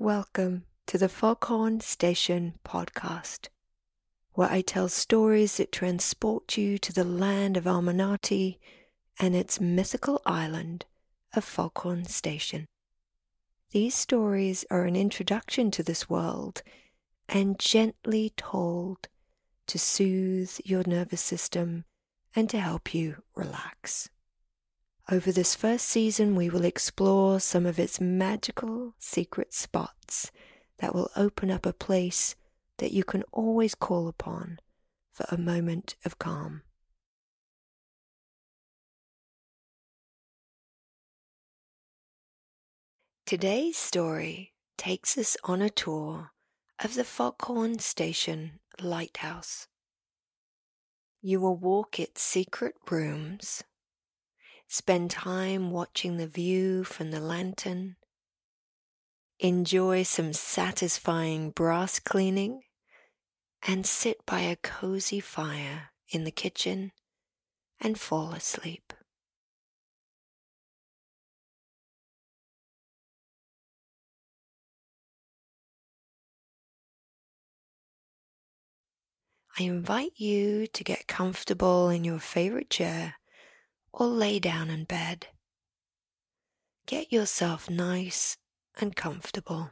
Welcome to the Foghorn Station podcast, where I tell stories that transport you to the land of Almanati and its mythical island of Foghorn Station. These stories are an introduction to this world and gently told to soothe your nervous system and to help you relax. Over this first season, we will explore some of its magical secret spots that will open up a place that you can always call upon for a moment of calm. Today's story takes us on a tour of the Foghorn Station Lighthouse. You will walk its secret rooms spend time watching the view from the lantern, enjoy some satisfying brass cleaning, and sit by a cozy fire in the kitchen and fall asleep. I invite you to get comfortable in your favorite chair or lay down in bed. Get yourself nice and comfortable.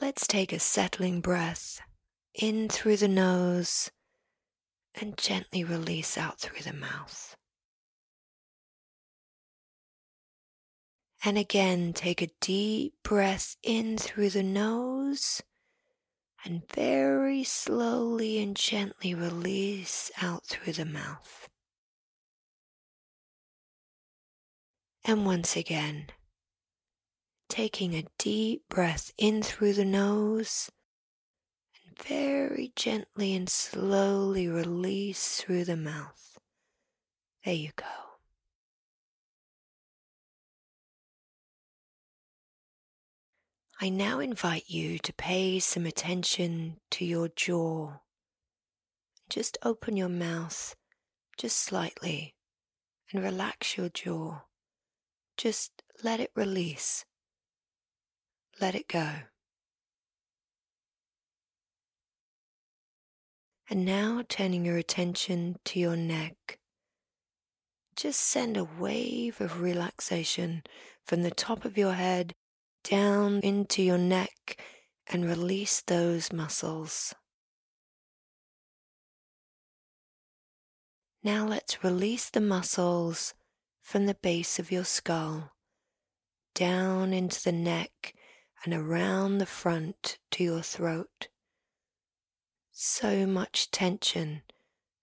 Let's take a settling breath in through the nose and gently release out through the mouth. And again, take a deep breath in through the nose and very slowly and gently release out through the mouth. And once again, taking a deep breath in through the nose and very gently and slowly release through the mouth. There you go. I now invite you to pay some attention to your jaw. Just open your mouth just slightly and relax your jaw. Just let it release. Let it go. And now turning your attention to your neck. Just send a wave of relaxation from the top of your head down into your neck and release those muscles. Now let's release the muscles from the base of your skull down into the neck and around the front to your throat. So much tension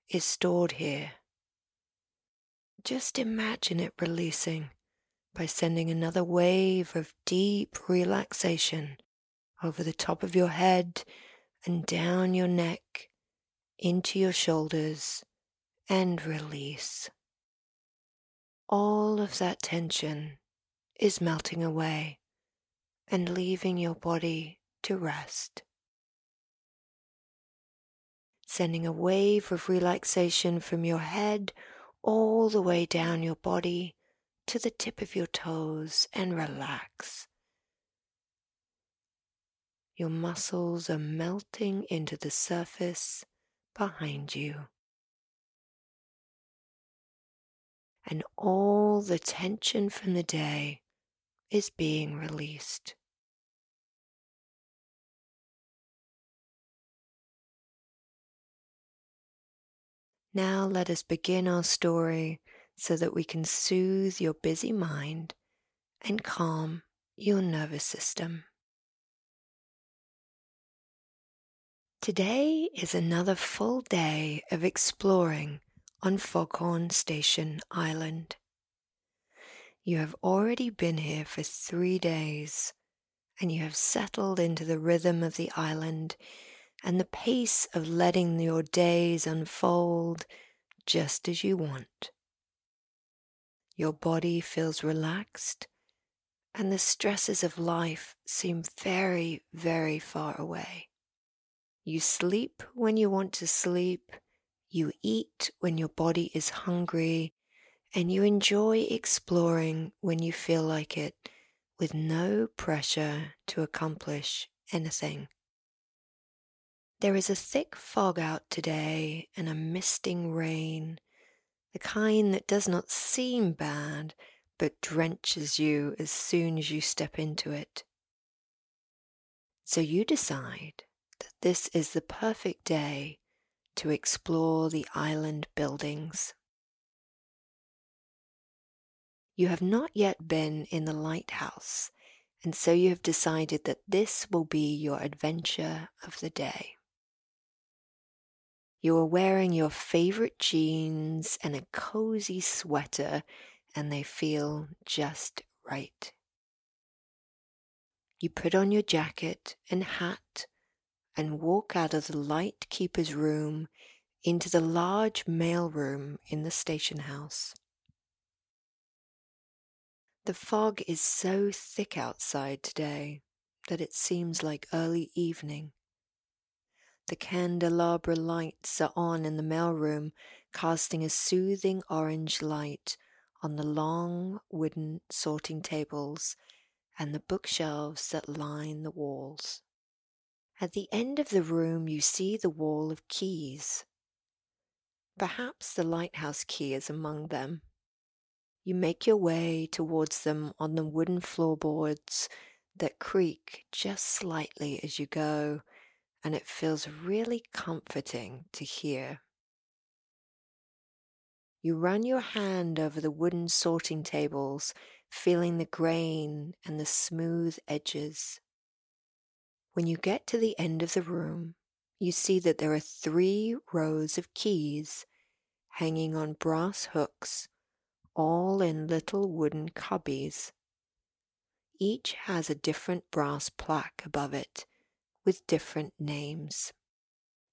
is stored here. Just imagine it releasing by sending another wave of deep relaxation over the top of your head and down your neck into your shoulders and release. All of that tension is melting away and leaving your body to rest. Sending a wave of relaxation from your head all the way down your body to the tip of your toes and relax. Your muscles are melting into the surface behind you. And all the tension from the day is being released. Now let us begin our story so that we can soothe your busy mind and calm your nervous system. Today is another full day of exploring on Foghorn Station Island. You have already been here for three days and you have settled into the rhythm of the island and the pace of letting your days unfold just as you want. Your body feels relaxed, and the stresses of life seem very, very far away. You sleep when you want to sleep, you eat when your body is hungry, and you enjoy exploring when you feel like it with no pressure to accomplish anything. There is a thick fog out today and a misting rain, the kind that does not seem bad but drenches you as soon as you step into it. So you decide that this is the perfect day to explore the island buildings. You have not yet been in the lighthouse, and so you have decided that this will be your adventure of the day. You are wearing your favorite jeans and a cozy sweater, and they feel just right. You put on your jacket and hat and walk out of the light keeper's room into the large mail room in the station house. The fog is so thick outside today that it seems like early evening. The candelabra lights are on in the mailroom, casting a soothing orange light on the long wooden sorting tables and the bookshelves that line the walls. At the end of the room, you see the wall of keys. Perhaps the lighthouse key is among them. You make your way towards them on the wooden floorboards that creak just slightly as you go, and it feels really comforting to hear. You run your hand over the wooden sorting tables, feeling the grain and the smooth edges. When you get to the end of the room, you see that there are three rows of keys hanging on brass hooks all in little wooden cubbies. Each has a different brass plaque above it with different names.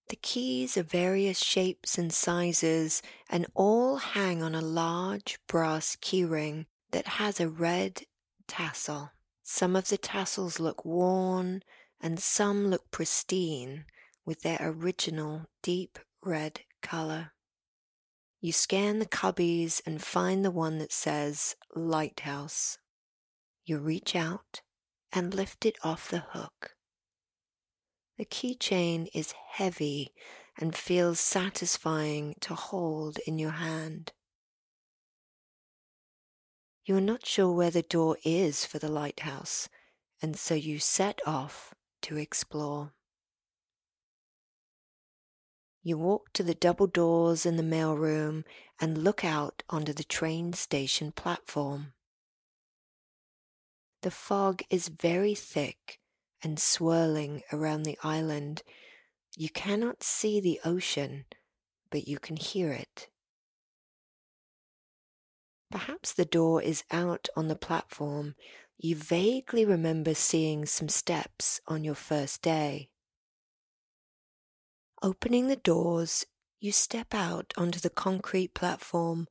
The keys are various shapes and sizes and all hang on a large brass keyring that has a red tassel. Some of the tassels look worn and some look pristine with their original deep red color. You scan the cubbies and find the one that says Lighthouse. You reach out and lift it off the hook. The keychain is heavy and feels satisfying to hold in your hand. You are not sure where the door is for the lighthouse, and so you set off to explore. You walk to the double doors in the mailroom and look out onto the train station platform. The fog is very thick and swirling around the island. You cannot see the ocean, but you can hear it. Perhaps the door is out on the platform. You vaguely remember seeing some steps on your first day. Opening the doors, you step out onto the concrete platform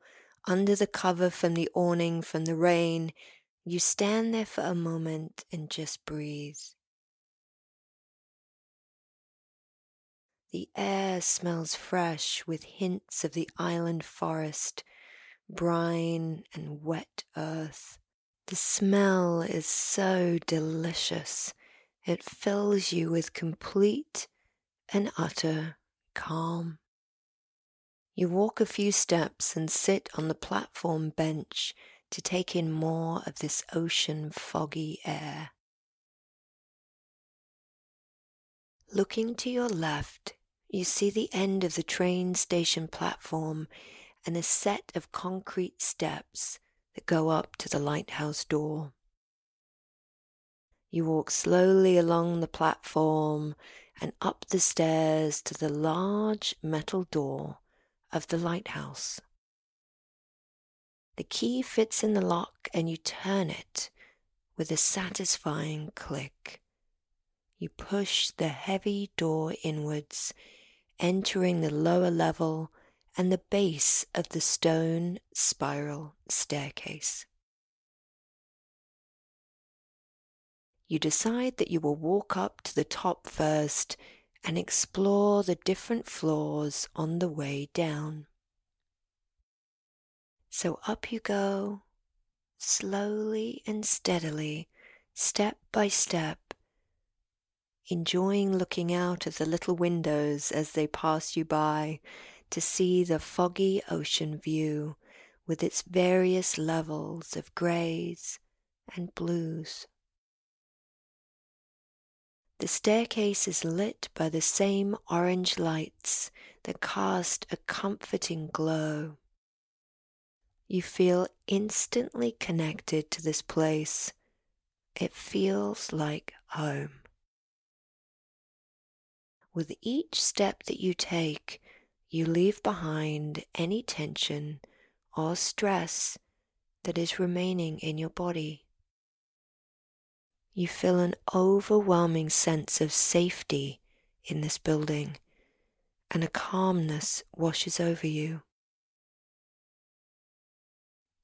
under the cover from the awning from the rain. You stand there for a moment and just breathe. The air smells fresh with hints of the island forest, brine and wet earth. The smell is so delicious. It fills you with complete and utter calm. You walk a few steps and sit on the platform bench to take in more of this ocean foggy air. Looking to your left, you see the end of the train station platform and a set of concrete steps that go up to the lighthouse door. You walk slowly along the platform and up the stairs to the large metal door of the lighthouse. The key fits in the lock and you turn it with a satisfying click. You push the heavy door inwards, entering the lower level and the base of the stone spiral staircase. you decide that you will walk up to the top first and explore the different floors on the way down. So up you go, slowly and steadily, step by step, enjoying looking out of the little windows as they pass you by to see the foggy ocean view with its various levels of greys and blues. The staircase is lit by the same orange lights that cast a comforting glow. You feel instantly connected to this place. It feels like home. With each step that you take, you leave behind any tension or stress that is remaining in your body. You feel an overwhelming sense of safety in this building, and a calmness washes over you.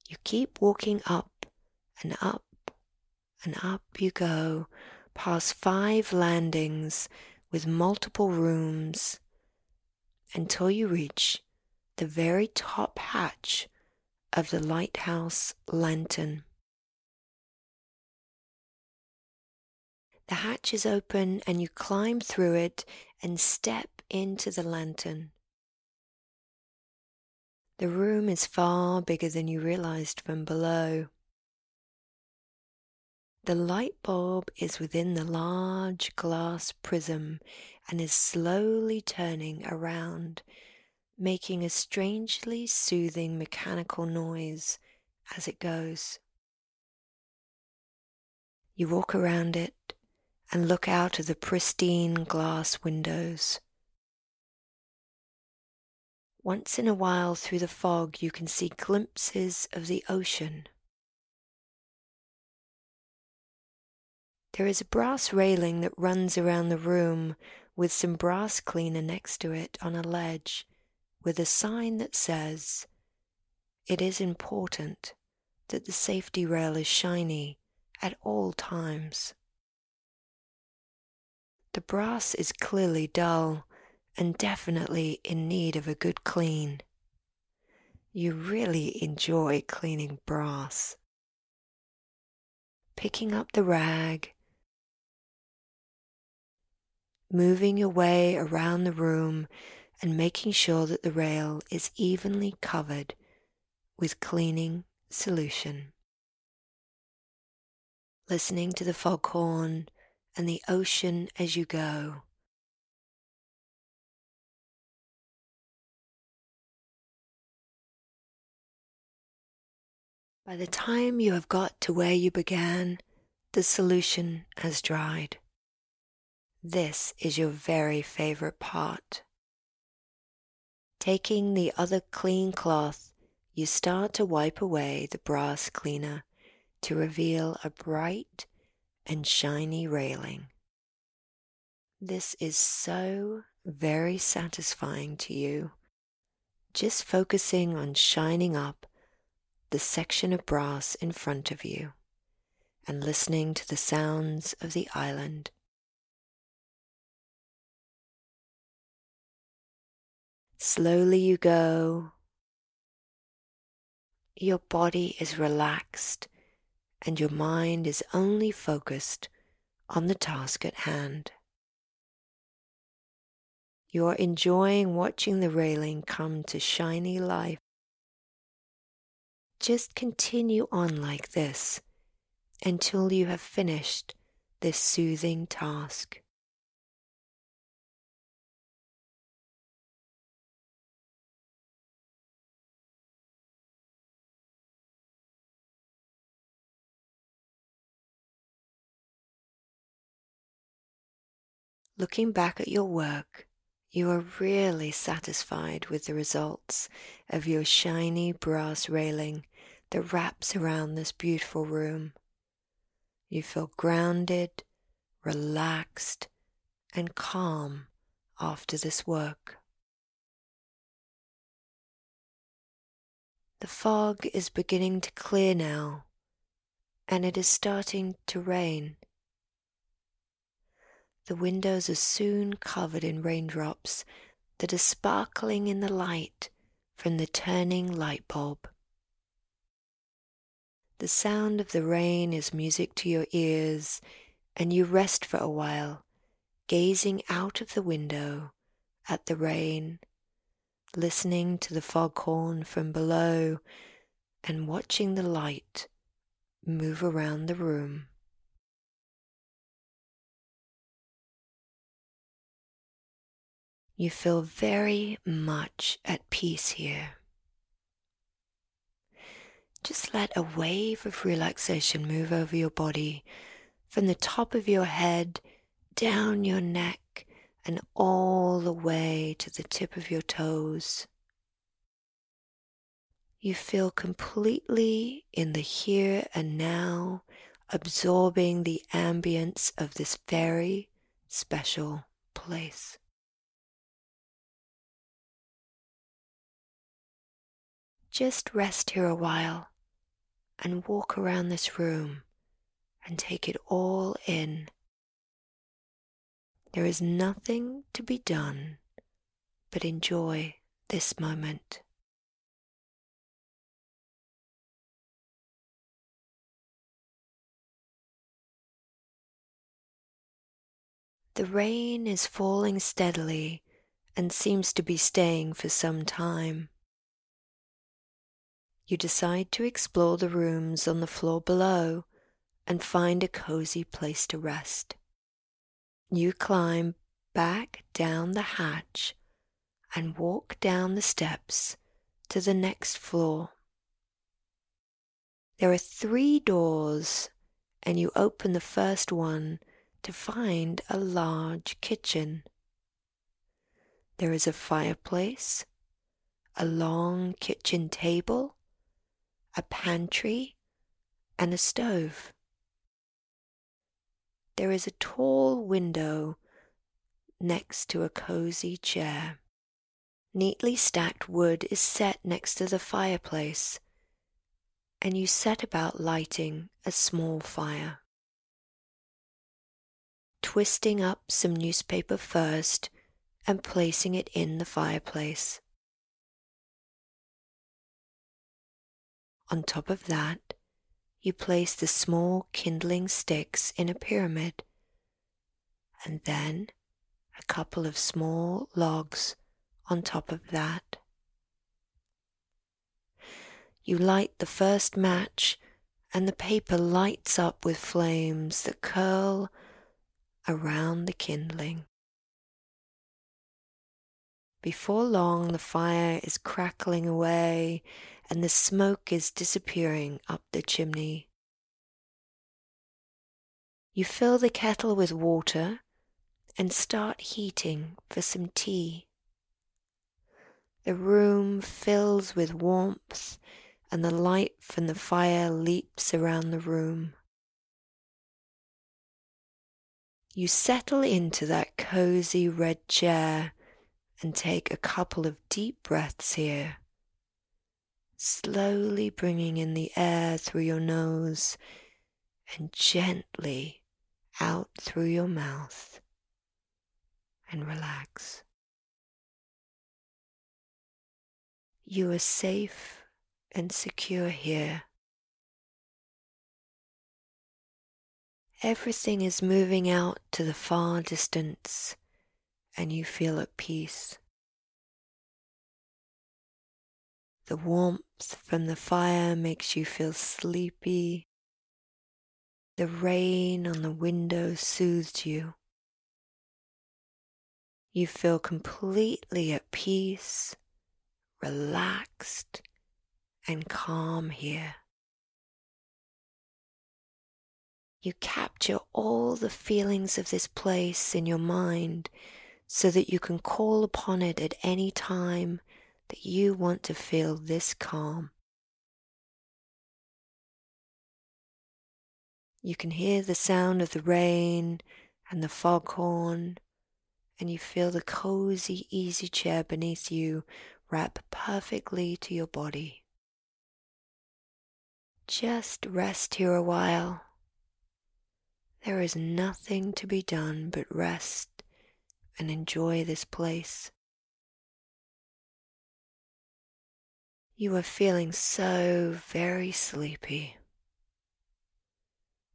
You keep walking up and up and up you go, past five landings with multiple rooms, until you reach the very top hatch of the lighthouse lantern. The hatch is open and you climb through it and step into the lantern. The room is far bigger than you realized from below. The light bulb is within the large glass prism and is slowly turning around, making a strangely soothing mechanical noise as it goes. You walk around it and look out of the pristine glass windows. Once in a while through the fog, you can see glimpses of the ocean. There is a brass railing that runs around the room with some brass cleaner next to it on a ledge with a sign that says, It is important that the safety rail is shiny at all times. The brass is clearly dull and definitely in need of a good clean. You really enjoy cleaning brass. Picking up the rag, moving your way around the room and making sure that the rail is evenly covered with cleaning solution. Listening to the foghorn and the ocean as you go. By the time you have got to where you began, the solution has dried. This is your very favorite part. Taking the other clean cloth, you start to wipe away the brass cleaner to reveal a bright and shiny railing. This is so very satisfying to you. Just focusing on shining up the section of brass in front of you and listening to the sounds of the island. Slowly you go. Your body is relaxed and your mind is only focused on the task at hand. You are enjoying watching the railing come to shiny life. Just continue on like this until you have finished this soothing task. Looking back at your work, you are really satisfied with the results of your shiny brass railing that wraps around this beautiful room. You feel grounded, relaxed, and calm after this work. The fog is beginning to clear now, and it is starting to rain. The windows are soon covered in raindrops that are sparkling in the light from the turning light bulb. The sound of the rain is music to your ears, and you rest for a while, gazing out of the window at the rain, listening to the foghorn from below, and watching the light move around the room. You feel very much at peace here. Just let a wave of relaxation move over your body from the top of your head down your neck and all the way to the tip of your toes. You feel completely in the here and now, absorbing the ambience of this very special place. Just rest here a while and walk around this room and take it all in. There is nothing to be done but enjoy this moment. The rain is falling steadily and seems to be staying for some time you decide to explore the rooms on the floor below and find a cozy place to rest. You climb back down the hatch and walk down the steps to the next floor. There are three doors, and you open the first one to find a large kitchen. There is a fireplace, a long kitchen table, a pantry, and a stove. There is a tall window next to a cozy chair. Neatly stacked wood is set next to the fireplace, and you set about lighting a small fire. Twisting up some newspaper first and placing it in the fireplace. On top of that, you place the small kindling sticks in a pyramid, and then a couple of small logs on top of that. You light the first match, and the paper lights up with flames that curl around the kindling. Before long, the fire is crackling away and the smoke is disappearing up the chimney. You fill the kettle with water and start heating for some tea. The room fills with warmth and the light from the fire leaps around the room. You settle into that cozy red chair and take a couple of deep breaths here slowly bringing in the air through your nose and gently out through your mouth and relax. You are safe and secure here. Everything is moving out to the far distance and you feel at peace. The warmth from the fire makes you feel sleepy. The rain on the window soothes you. You feel completely at peace, relaxed, and calm here. You capture all the feelings of this place in your mind so that you can call upon it at any time that you want to feel this calm. You can hear the sound of the rain and the foghorn, and you feel the cozy easy chair beneath you wrap perfectly to your body. Just rest here a while. There is nothing to be done but rest and enjoy this place. You are feeling so very sleepy.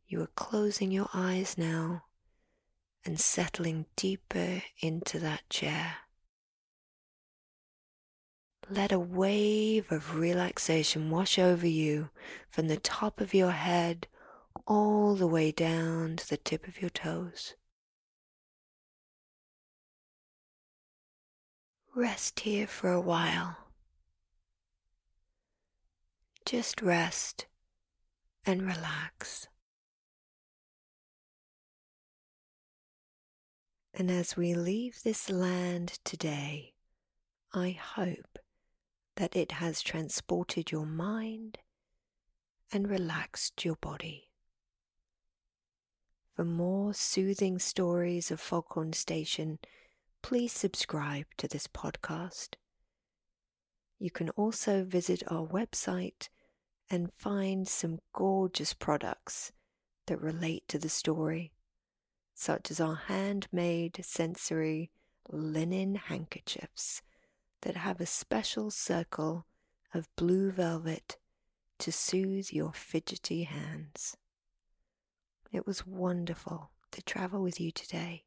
You are closing your eyes now and settling deeper into that chair. Let a wave of relaxation wash over you from the top of your head all the way down to the tip of your toes. Rest here for a while. Just rest and relax. And as we leave this land today, I hope that it has transported your mind and relaxed your body. For more soothing stories of Foghorn Station, please subscribe to this podcast. You can also visit our website and find some gorgeous products that relate to the story, such as our handmade sensory linen handkerchiefs that have a special circle of blue velvet to soothe your fidgety hands. It was wonderful to travel with you today.